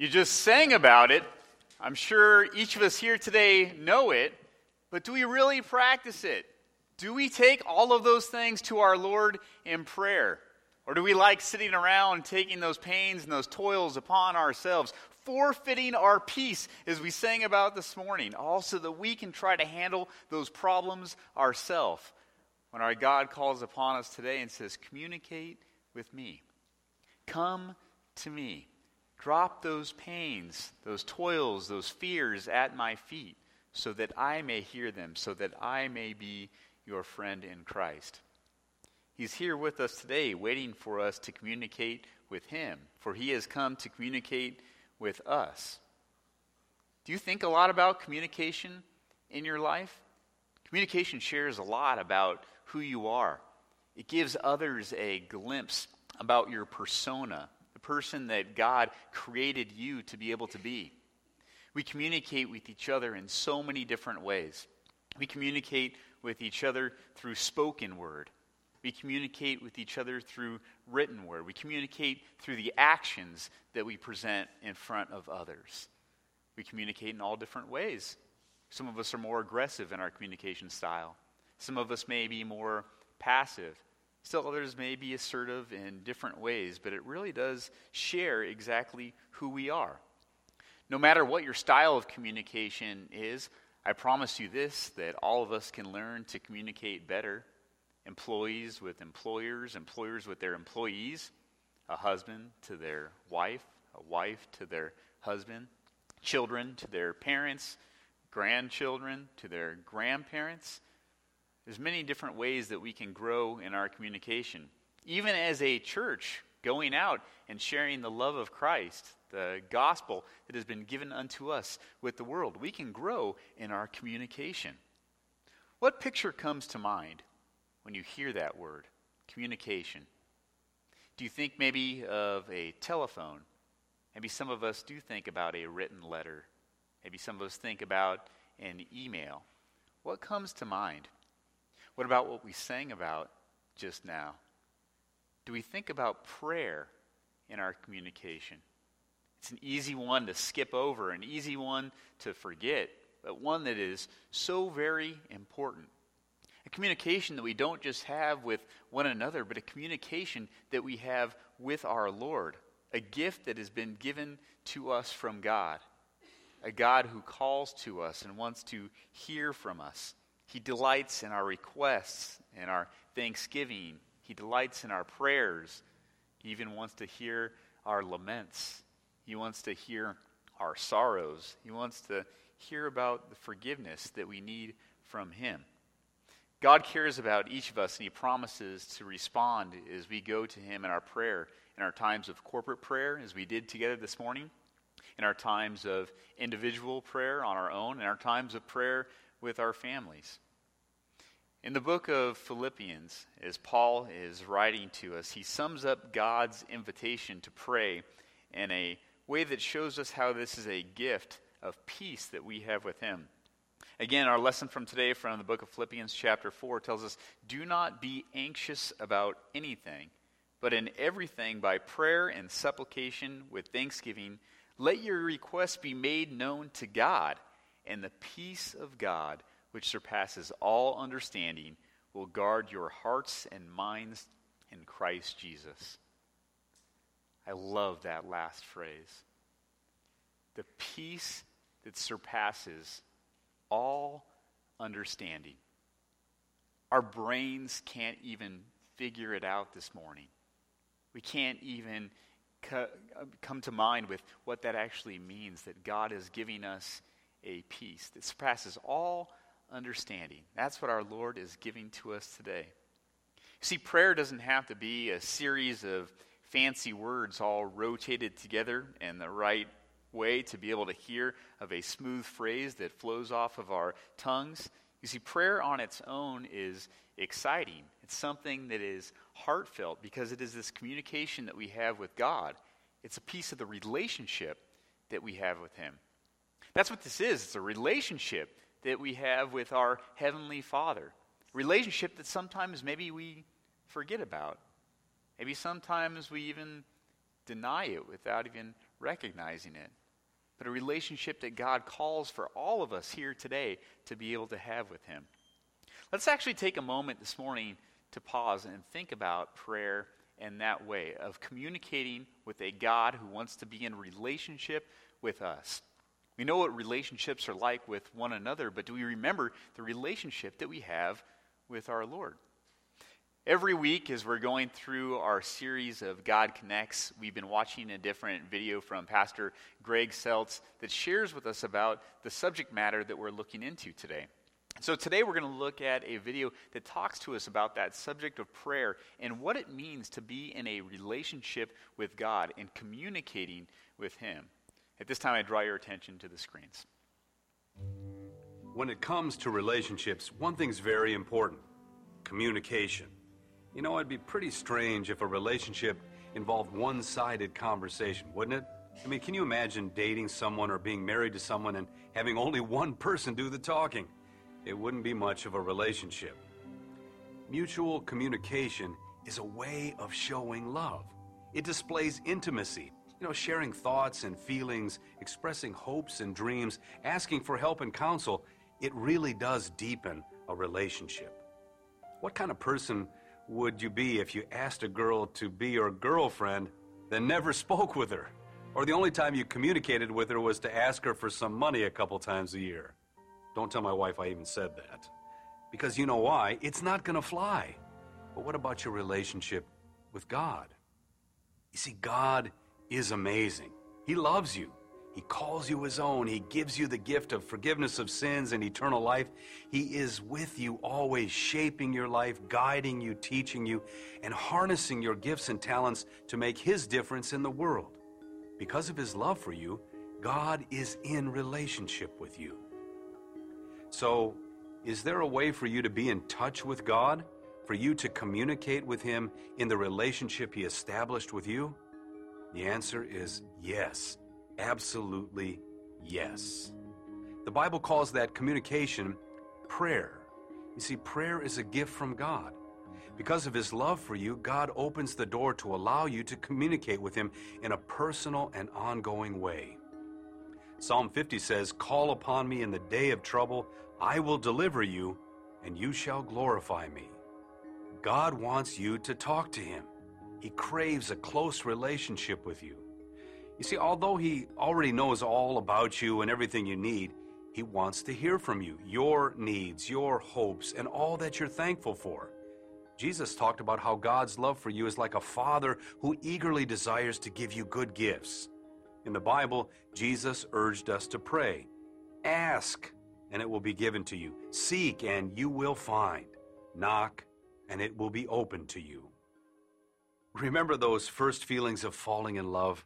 You just sang about it. I'm sure each of us here today know it, but do we really practice it? Do we take all of those things to our Lord in prayer? Or do we like sitting around taking those pains and those toils upon ourselves, forfeiting our peace, as we sang about this morning, also that we can try to handle those problems ourselves? When our God calls upon us today and says, Communicate with me, come to me. Drop those pains, those toils, those fears at my feet, so that I may hear them, so that I may be your friend in Christ. He's here with us today, waiting for us to communicate with Him, for He has come to communicate with us. Do you think a lot about communication in your life? Communication shares a lot about who you are, it gives others a glimpse about your persona the person that God created you to be able to be. We communicate with each other in so many different ways. We communicate with each other through spoken word. We communicate with each other through written word. We communicate through the actions that we present in front of others. We communicate in all different ways. Some of us are more aggressive in our communication style. Some of us may be more passive. Still, others may be assertive in different ways, but it really does share exactly who we are. No matter what your style of communication is, I promise you this that all of us can learn to communicate better. Employees with employers, employers with their employees, a husband to their wife, a wife to their husband, children to their parents, grandchildren to their grandparents there's many different ways that we can grow in our communication. Even as a church, going out and sharing the love of Christ, the gospel that has been given unto us with the world, we can grow in our communication. What picture comes to mind when you hear that word, communication? Do you think maybe of a telephone? Maybe some of us do think about a written letter. Maybe some of us think about an email. What comes to mind? What about what we sang about just now? Do we think about prayer in our communication? It's an easy one to skip over, an easy one to forget, but one that is so very important. A communication that we don't just have with one another, but a communication that we have with our Lord. A gift that has been given to us from God. A God who calls to us and wants to hear from us. He delights in our requests and our thanksgiving. He delights in our prayers. He even wants to hear our laments. He wants to hear our sorrows. He wants to hear about the forgiveness that we need from Him. God cares about each of us, and He promises to respond as we go to Him in our prayer, in our times of corporate prayer, as we did together this morning, in our times of individual prayer on our own, in our times of prayer with our families. In the book of Philippians, as Paul is writing to us, he sums up God's invitation to pray in a way that shows us how this is a gift of peace that we have with him. Again, our lesson from today from the book of Philippians, chapter 4, tells us do not be anxious about anything, but in everything, by prayer and supplication with thanksgiving, let your requests be made known to God and the peace of God, which surpasses all understanding, will guard your hearts and minds in Christ Jesus. I love that last phrase. The peace that surpasses all understanding. Our brains can't even figure it out this morning. We can't even co- come to mind with what that actually means that God is giving us a peace that surpasses all understanding. That's what our Lord is giving to us today. See, prayer doesn't have to be a series of fancy words all rotated together in the right way to be able to hear of a smooth phrase that flows off of our tongues. You see, prayer on its own is exciting. It's something that is heartfelt because it is this communication that we have with God. It's a piece of the relationship that we have with Him. That's what this is. It's a relationship that we have with our Heavenly Father. Relationship that sometimes maybe we forget about. Maybe sometimes we even deny it without even recognizing it, but a relationship that God calls for all of us here today to be able to have with Him. Let's actually take a moment this morning to pause and think about prayer in that way of communicating with a God who wants to be in relationship with us. We know what relationships are like with one another, but do we remember the relationship that we have with our Lord? Every week, as we're going through our series of God Connects, we've been watching a different video from Pastor Greg Seltz that shares with us about the subject matter that we're looking into today. So, today we're going to look at a video that talks to us about that subject of prayer and what it means to be in a relationship with God and communicating with Him. At this time, I draw your attention to the screens. When it comes to relationships, one thing's very important communication. You know, it'd be pretty strange if a relationship involved one sided conversation, wouldn't it? I mean, can you imagine dating someone or being married to someone and having only one person do the talking? it wouldn't be much of a relationship. Mutual communication is a way of showing love. It displays intimacy, you know, sharing thoughts and feelings, expressing hopes and dreams, asking for help and counsel. It really does deepen a relationship. What kind of person would you be if you asked a girl to be your girlfriend, then never spoke with her? Or the only time you communicated with her was to ask her for some money a couple times a year? Don't tell my wife I even said that. Because you know why? It's not going to fly. But what about your relationship with God? You see, God is amazing. He loves you. He calls you his own. He gives you the gift of forgiveness of sins and eternal life. He is with you always, shaping your life, guiding you, teaching you, and harnessing your gifts and talents to make his difference in the world. Because of his love for you, God is in relationship with you. So, is there a way for you to be in touch with God? For you to communicate with Him in the relationship He established with you? The answer is yes. Absolutely yes. The Bible calls that communication prayer. You see, prayer is a gift from God. Because of His love for you, God opens the door to allow you to communicate with Him in a personal and ongoing way. Psalm 50 says, Call upon me in the day of trouble, I will deliver you, and you shall glorify me. God wants you to talk to Him. He craves a close relationship with you. You see, although He already knows all about you and everything you need, He wants to hear from you, your needs, your hopes, and all that you're thankful for. Jesus talked about how God's love for you is like a father who eagerly desires to give you good gifts. In the Bible, Jesus urged us to pray. Ask, and it will be given to you. Seek, and you will find. Knock, and it will be opened to you. Remember those first feelings of falling in love?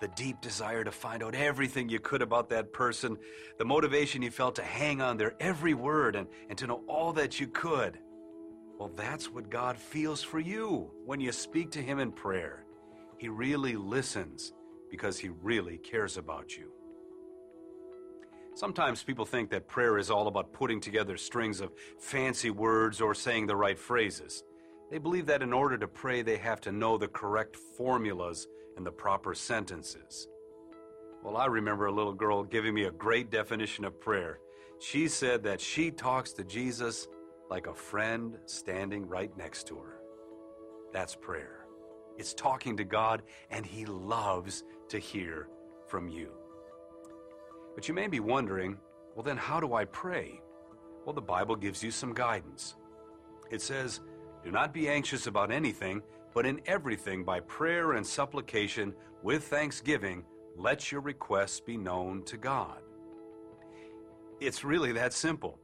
The deep desire to find out everything you could about that person, the motivation you felt to hang on their every word and, and to know all that you could. Well, that's what God feels for you when you speak to Him in prayer. He really listens because He really cares about you. Sometimes people think that prayer is all about putting together strings of fancy words or saying the right phrases. They believe that in order to pray, they have to know the correct formulas and the proper sentences. Well, I remember a little girl giving me a great definition of prayer. She said that she talks to Jesus like a friend standing right next to her. That's prayer. It's talking to God, and He loves to hear from you. But you may be wondering, well, then how do I pray? Well, the Bible gives you some guidance. It says, Do not be anxious about anything, but in everything by prayer and supplication with thanksgiving, let your requests be known to God. It's really that simple.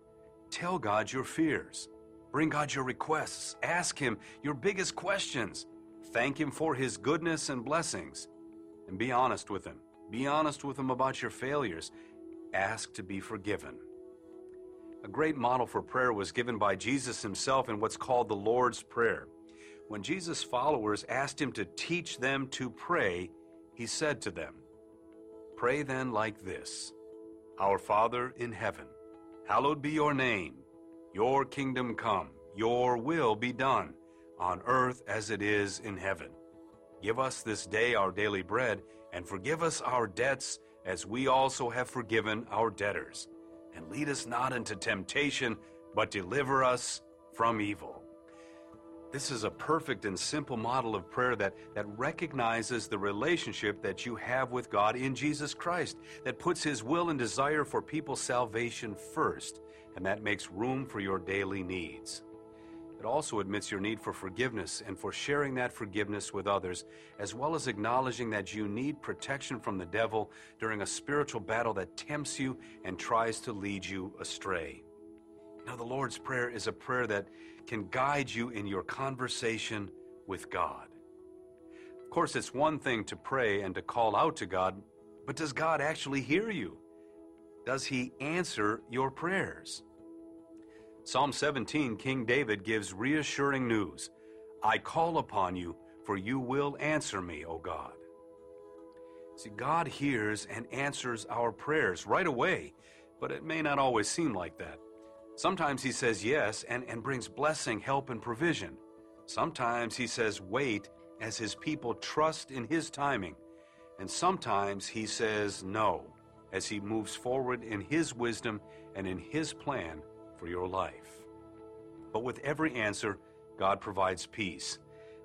Tell God your fears. Bring God your requests. Ask Him your biggest questions. Thank Him for His goodness and blessings. And be honest with Him. Be honest with Him about your failures. Ask to be forgiven. A great model for prayer was given by Jesus Himself in what's called the Lord's Prayer. When Jesus' followers asked Him to teach them to pray, He said to them, Pray then like this Our Father in heaven, hallowed be your name. Your kingdom come, your will be done on earth as it is in heaven. Give us this day our daily bread, And forgive us our debts as we also have forgiven our debtors. And lead us not into temptation, but deliver us from evil. This is a perfect and simple model of prayer that, that recognizes the relationship that you have with God in Jesus Christ, that puts His will and desire for people's salvation first, and that makes room for your daily needs. It also admits your need for forgiveness and for sharing that forgiveness with others, as well as acknowledging that you need protection from the devil during a spiritual battle that tempts you and tries to lead you astray. Now, the Lord's Prayer is a prayer that can guide you in your conversation with God. Of course, it's one thing to pray and to call out to God, but does God actually hear you? Does He answer your prayers? Psalm 17, King David gives reassuring news I call upon you, for you will answer me, O God. See, God hears and answers our prayers right away, but it may not always seem like that. Sometimes He says yes and, and brings blessing, help, and provision. Sometimes He says wait as His people trust in His timing. And sometimes He says no as He moves forward in His wisdom and in His plan for your life. But with every answer, God provides peace.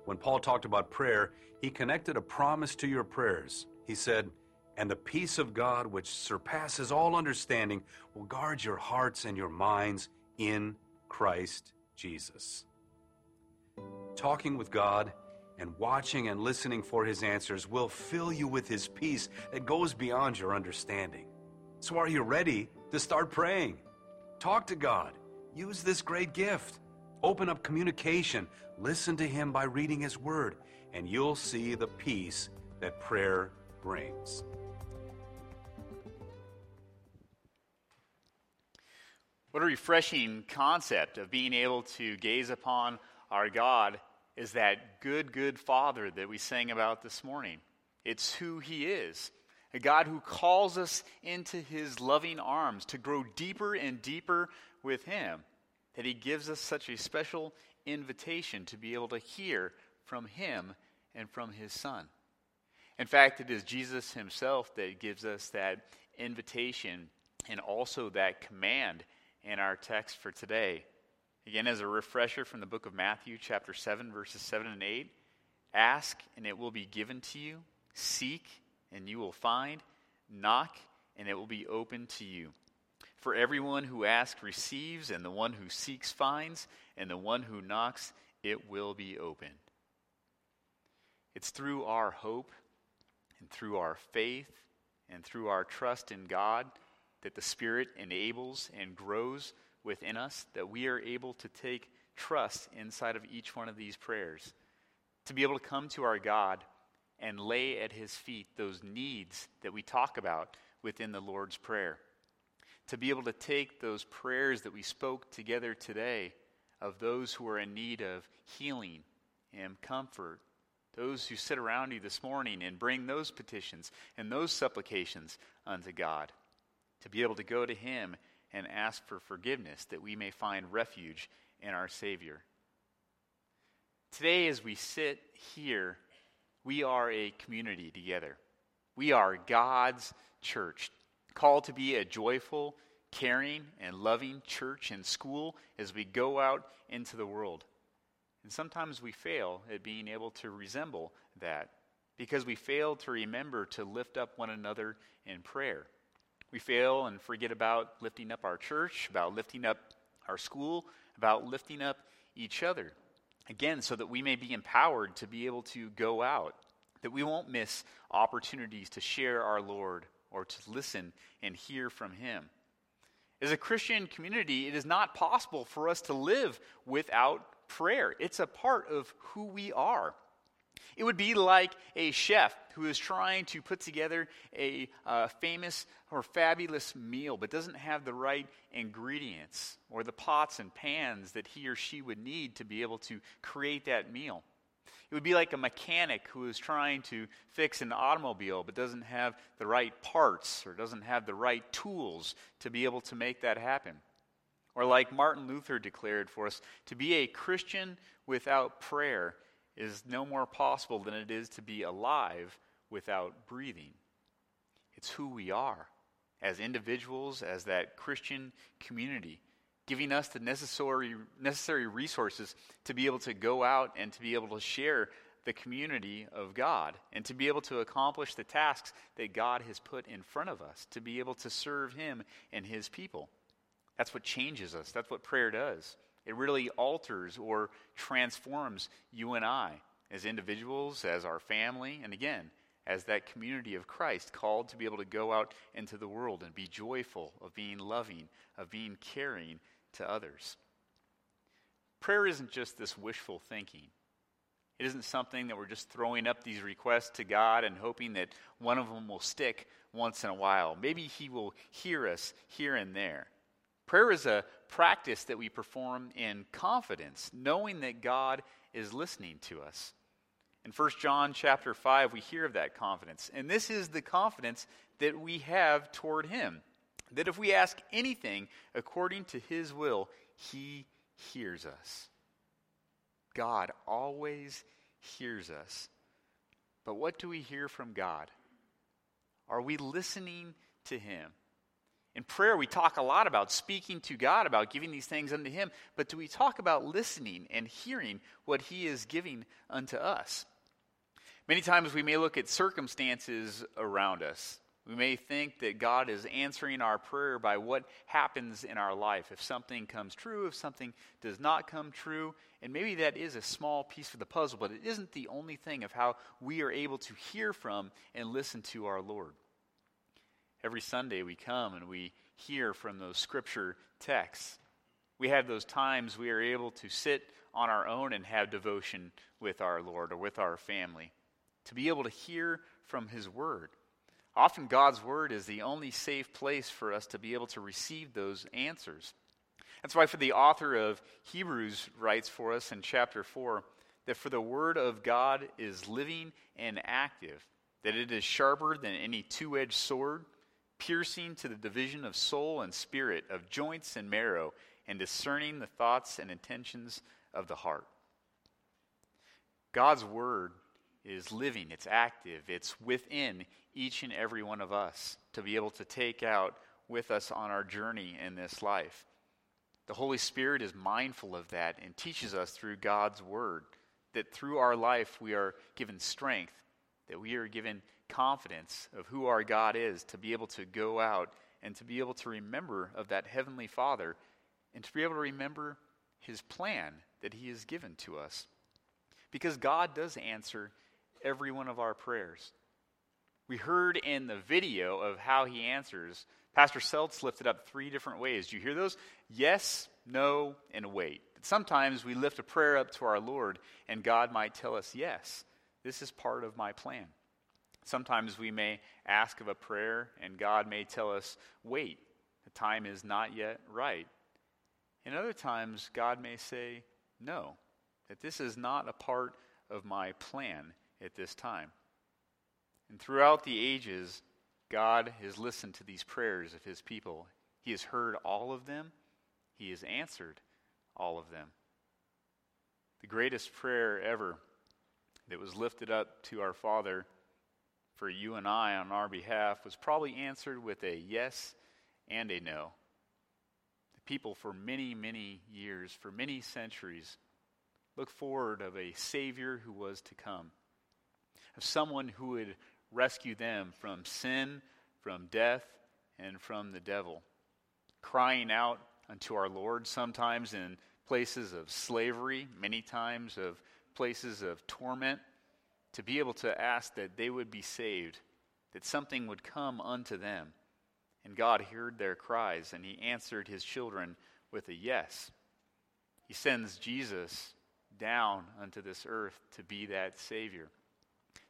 When Paul talked about prayer, he connected a promise to your prayers. He said, And the peace of God, which surpasses all understanding, will guard your hearts and your minds in Christ Jesus. Talking with God and watching and listening for his answers will fill you with his peace that goes beyond your understanding. So, are you ready to start praying? Talk to God. Use this great gift. Open up communication. Listen to Him by reading His Word, and you'll see the peace that prayer brings. What a refreshing concept of being able to gaze upon our God is that good, good Father that we sang about this morning. It's who He is a God who calls us into his loving arms to grow deeper and deeper with him, that he gives us such a special invitation to be able to hear from him and from his son. In fact, it is Jesus himself that gives us that invitation and also that command in our text for today. Again, as a refresher from the book of Matthew, chapter 7, verses 7 and 8 Ask, and it will be given to you. Seek, and you will find. Knock, and it will be open to you. For everyone who asks receives, and the one who seeks finds, and the one who knocks, it will be opened. It's through our hope, and through our faith, and through our trust in God that the Spirit enables and grows within us, that we are able to take trust inside of each one of these prayers. To be able to come to our God and lay at his feet those needs that we talk about within the Lord's Prayer. To be able to take those prayers that we spoke together today of those who are in need of healing and comfort, those who sit around you this morning and bring those petitions and those supplications unto God. To be able to go to him and ask for forgiveness that we may find refuge in our Savior. Today, as we sit here we are a community together. We are God's church, called to be a joyful, caring, and loving church and school as we go out into the world. And sometimes we fail at being able to resemble that because we fail to remember to lift up one another in prayer. We fail and forget about lifting up our church, about lifting up our school, about lifting up each other. Again, so that we may be empowered to be able to go out, that we won't miss opportunities to share our Lord or to listen and hear from Him. As a Christian community, it is not possible for us to live without prayer. It's a part of who we are. It would be like a chef who is trying to put together a uh, famous or fabulous meal but doesn't have the right ingredients or the pots and pans that he or she would need to be able to create that meal. It would be like a mechanic who is trying to fix an automobile but doesn't have the right parts or doesn't have the right tools to be able to make that happen. Or like Martin Luther declared for us, to be a Christian without prayer is no more possible than it is to be alive without breathing. It's who we are as individuals, as that Christian community, giving us the necessary, necessary resources to be able to go out and to be able to share the community of God and to be able to accomplish the tasks that God has put in front of us, to be able to serve Him and His people. That's what changes us. That's what prayer does. It really alters or transforms you and I as individuals, as our family, and again, as that community of Christ called to be able to go out into the world and be joyful, of being loving, of being caring to others. Prayer isn't just this wishful thinking. It isn't something that we're just throwing up these requests to God and hoping that one of them will stick once in a while. Maybe He will hear us here and there. Prayer is a practice that we perform in confidence, knowing that God is listening to us. In 1 John chapter 5, we hear of that confidence. And this is the confidence that we have toward him. That if we ask anything according to his will, he hears us. God always hears us. But what do we hear from God? Are we listening to him? In prayer, we talk a lot about speaking to God, about giving these things unto Him, but do we talk about listening and hearing what He is giving unto us? Many times we may look at circumstances around us. We may think that God is answering our prayer by what happens in our life. If something comes true, if something does not come true, and maybe that is a small piece of the puzzle, but it isn't the only thing of how we are able to hear from and listen to our Lord. Every Sunday we come and we hear from those scripture texts. We have those times we are able to sit on our own and have devotion with our Lord or with our family to be able to hear from His Word. Often, God's Word is the only safe place for us to be able to receive those answers. That's why, for the author of Hebrews writes for us in chapter 4 that for the Word of God is living and active, that it is sharper than any two edged sword, piercing to the division of soul and spirit, of joints and marrow, and discerning the thoughts and intentions of the heart. God's Word is living, it's active, it's within each and every one of us to be able to take out with us on our journey in this life. The Holy Spirit is mindful of that and teaches us through God's Word that through our life we are given strength, that we are given confidence of who our God is, to be able to go out and to be able to remember of that Heavenly Father and to be able to remember His plan that He has given to us. Because God does answer every one of our prayers. We heard in the video of how he answers. Pastor Seltz lifted up three different ways. Do you hear those? Yes, no, and wait. Sometimes we lift a prayer up to our Lord, and God might tell us, Yes, this is part of my plan. Sometimes we may ask of a prayer, and God may tell us, Wait, the time is not yet right. And other times, God may say, No, that this is not a part of my plan at this time. And throughout the ages, God has listened to these prayers of his people. He has heard all of them, he has answered all of them. The greatest prayer ever that was lifted up to our Father for you and I on our behalf was probably answered with a yes and a no. The people for many, many years, for many centuries, looked forward of a Savior who was to come of someone who would rescue them from sin, from death, and from the devil. Crying out unto our Lord, sometimes in places of slavery, many times of places of torment, to be able to ask that they would be saved, that something would come unto them. And God heard their cries, and He answered His children with a yes. He sends Jesus down unto this earth to be that Savior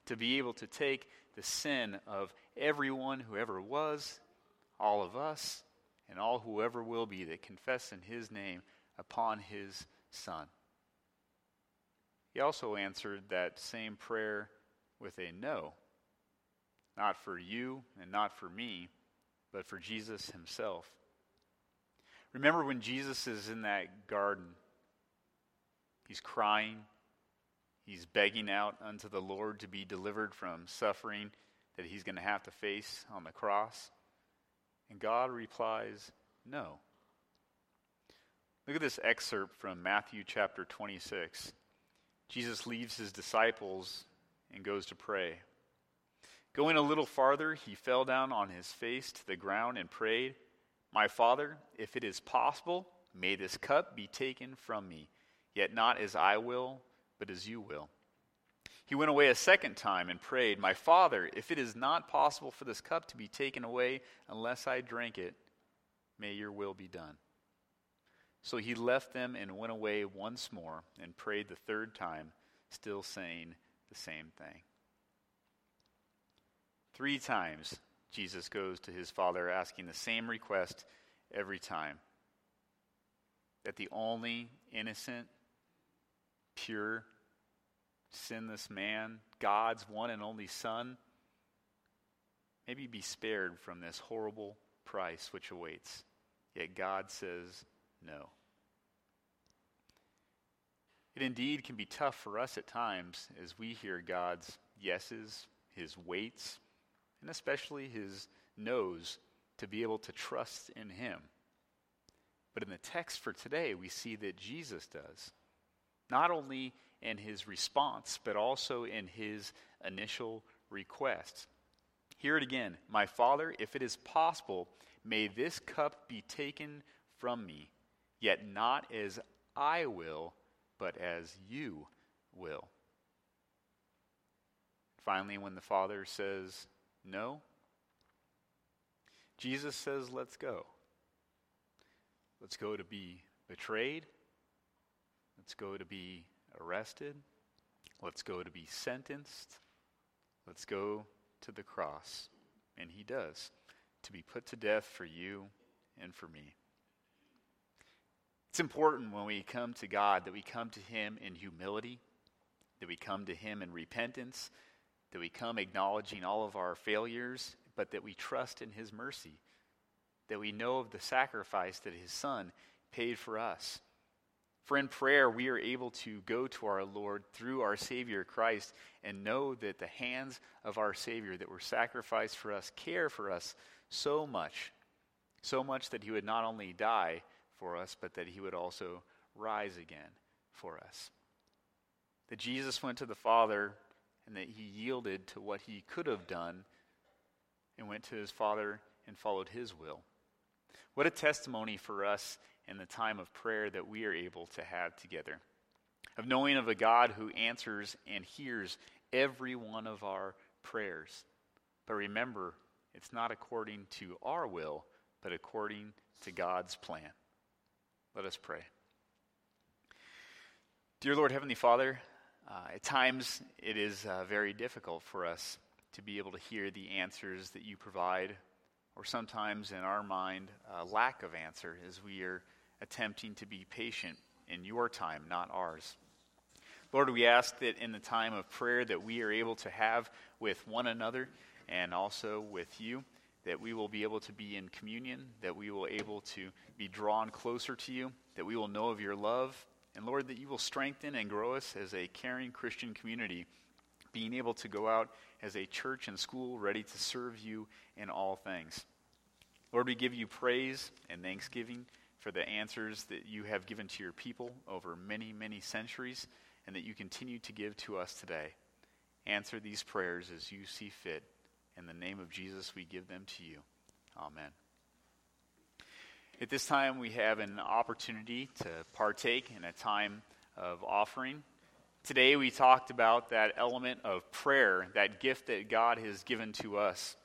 to be able to take the sin of everyone who ever was, all of us, and all whoever will be that confess in his name upon his Son. He also answered that same prayer with a no, not for you and not for me, but for Jesus himself. Remember when Jesus is in that garden, he's crying, He's begging out unto the Lord to be delivered from suffering that he's going to have to face on the cross. And God replies, No. Look at this excerpt from Matthew chapter 26. Jesus leaves his disciples and goes to pray. Going a little farther, he fell down on his face to the ground and prayed, My Father, if it is possible, may this cup be taken from me, yet not as I will, but as you will. He went away a second time and prayed, My Father, if it is not possible for this cup to be taken away unless I drink it, may your will be done. So he left them and went away once more and prayed the third time, still saying the same thing. Three times Jesus goes to his Father asking the same request every time that the only innocent, pure, sinless man, God's one and only Son, maybe be spared from this horrible price which awaits. Yet God says no. It indeed can be tough for us at times as we hear God's yeses, his waits, and especially his no's to be able to trust in him. But in the text for today, we see that Jesus does. Not only in his response, but also in his initial request. Hear it again My Father, if it is possible, may this cup be taken from me, yet not as I will, but as you will. Finally, when the Father says no, Jesus says, Let's go. Let's go to be betrayed. Let's go to be arrested. Let's go to be sentenced. Let's go to the cross. And he does, to be put to death for you and for me. It's important when we come to God that we come to him in humility, that we come to him in repentance, that we come acknowledging all of our failures, but that we trust in his mercy, that we know of the sacrifice that his son paid for us. For in prayer, we are able to go to our Lord through our Savior Christ and know that the hands of our Savior that were sacrificed for us care for us so much, so much that He would not only die for us, but that He would also rise again for us. That Jesus went to the Father and that He yielded to what He could have done and went to His Father and followed His will. What a testimony for us in the time of prayer that we are able to have together. Of knowing of a God who answers and hears every one of our prayers. But remember, it's not according to our will, but according to God's plan. Let us pray. Dear Lord, Heavenly Father, uh, at times it is uh, very difficult for us to be able to hear the answers that you provide, or sometimes in our mind, a lack of answer as we are attempting to be patient in your time, not ours. Lord, we ask that in the time of prayer that we are able to have with one another and also with you, that we will be able to be in communion, that we will able to be drawn closer to you, that we will know of your love, and Lord, that you will strengthen and grow us as a caring Christian community, being able to go out as a church and school ready to serve you in all things. Lord, we give you praise and thanksgiving for the answers that you have given to your people over many, many centuries, and that you continue to give to us today. Answer these prayers as you see fit. In the name of Jesus, we give them to you. Amen. At this time, we have an opportunity to partake in a time of offering. Today, we talked about that element of prayer, that gift that God has given to us.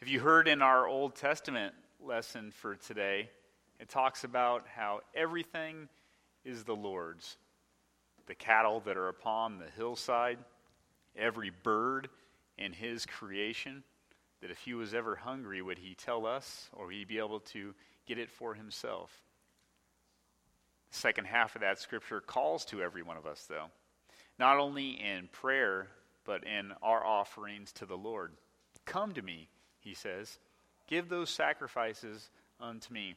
If you heard in our Old Testament lesson for today, it talks about how everything is the Lord's. The cattle that are upon the hillside, every bird in his creation, that if he was ever hungry, would he tell us, or would he be able to get it for himself? The second half of that scripture calls to every one of us, though, not only in prayer, but in our offerings to the Lord. Come to me, he says. Give those sacrifices unto me.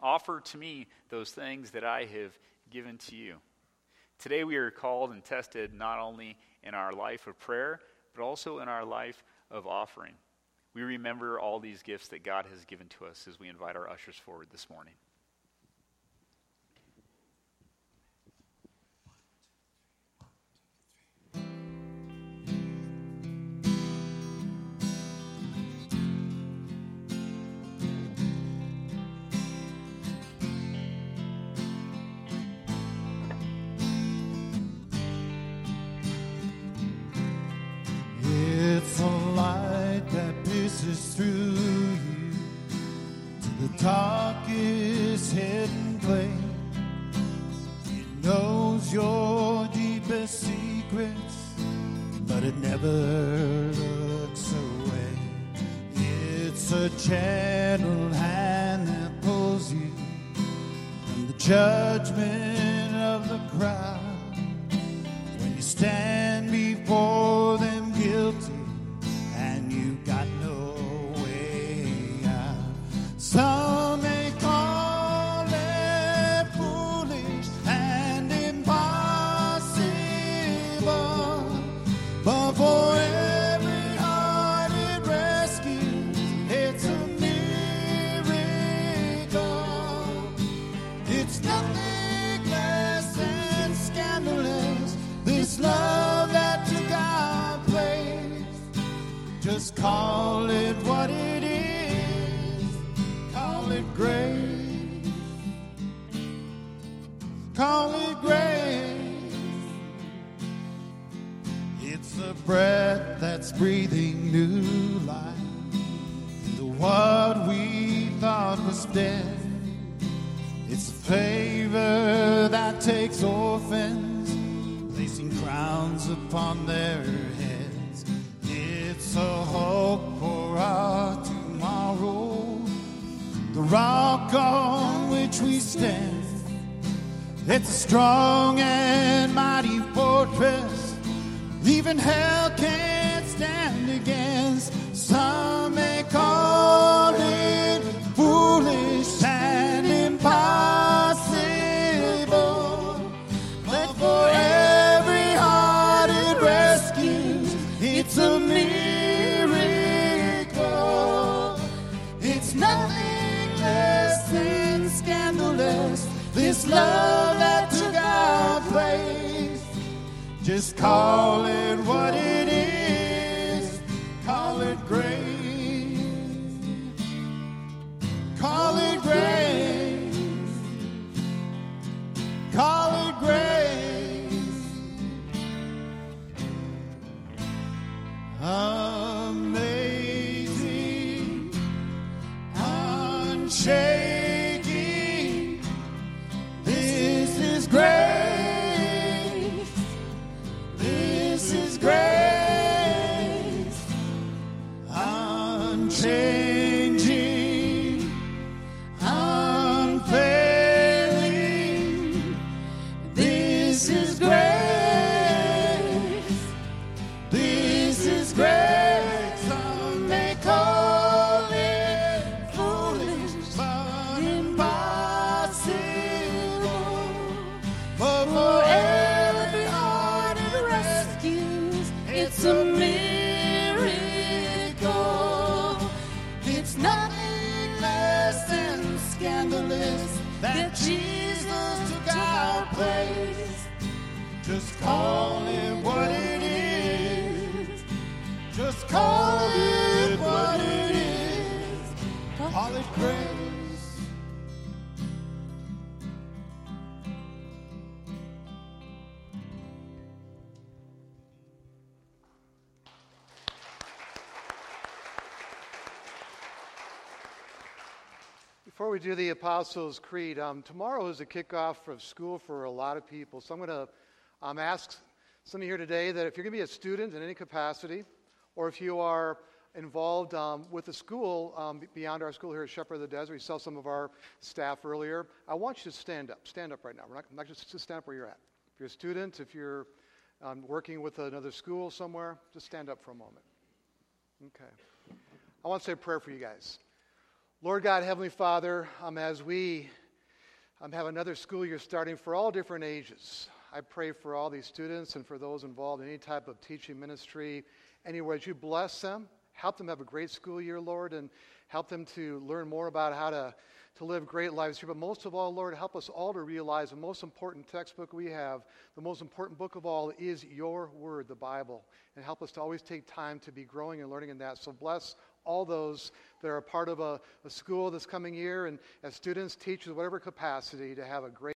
Offer to me those things that I have given to you. Today we are called and tested not only in our life of prayer, but also in our life of offering. We remember all these gifts that God has given to us as we invite our ushers forward this morning. Through you to the darkest hidden place. It knows your deepest secrets, but it never looks away. It's a gentle hand that pulls you from the judgment of the crowd when you stand before call it what it is. Call it grace. Call it grace. It's the breath that's breathing new life into what we thought was dead. It's a favor that takes orphans, placing crowns upon their strong and mighty fortress, even hell can't stand against. Some may call it foolish and impossible, but for every heart it rescues, it's a miracle. It's nothing less than scandalous. This love Just call it what is. We do the Apostles' Creed, um, tomorrow is a kickoff of school for a lot of people. So I'm going to um, ask some of you here today that if you're going to be a student in any capacity, or if you are involved um, with the school um, beyond our school here at Shepherd of the Desert, we saw some of our staff earlier. I want you to stand up. Stand up right now. We're not, not just, just stand up where you're at. If you're a student, if you're um, working with another school somewhere, just stand up for a moment. Okay. I want to say a prayer for you guys. Lord God, Heavenly Father, um, as we um, have another school year starting for all different ages, I pray for all these students and for those involved in any type of teaching ministry, anywhere that you bless them, help them have a great school year, Lord, and help them to learn more about how to, to live great lives here. But most of all, Lord, help us all to realize the most important textbook we have, the most important book of all, is your word, the Bible. And help us to always take time to be growing and learning in that. So bless all those that are a part of a, a school this coming year and as students, teachers, whatever capacity, to have a great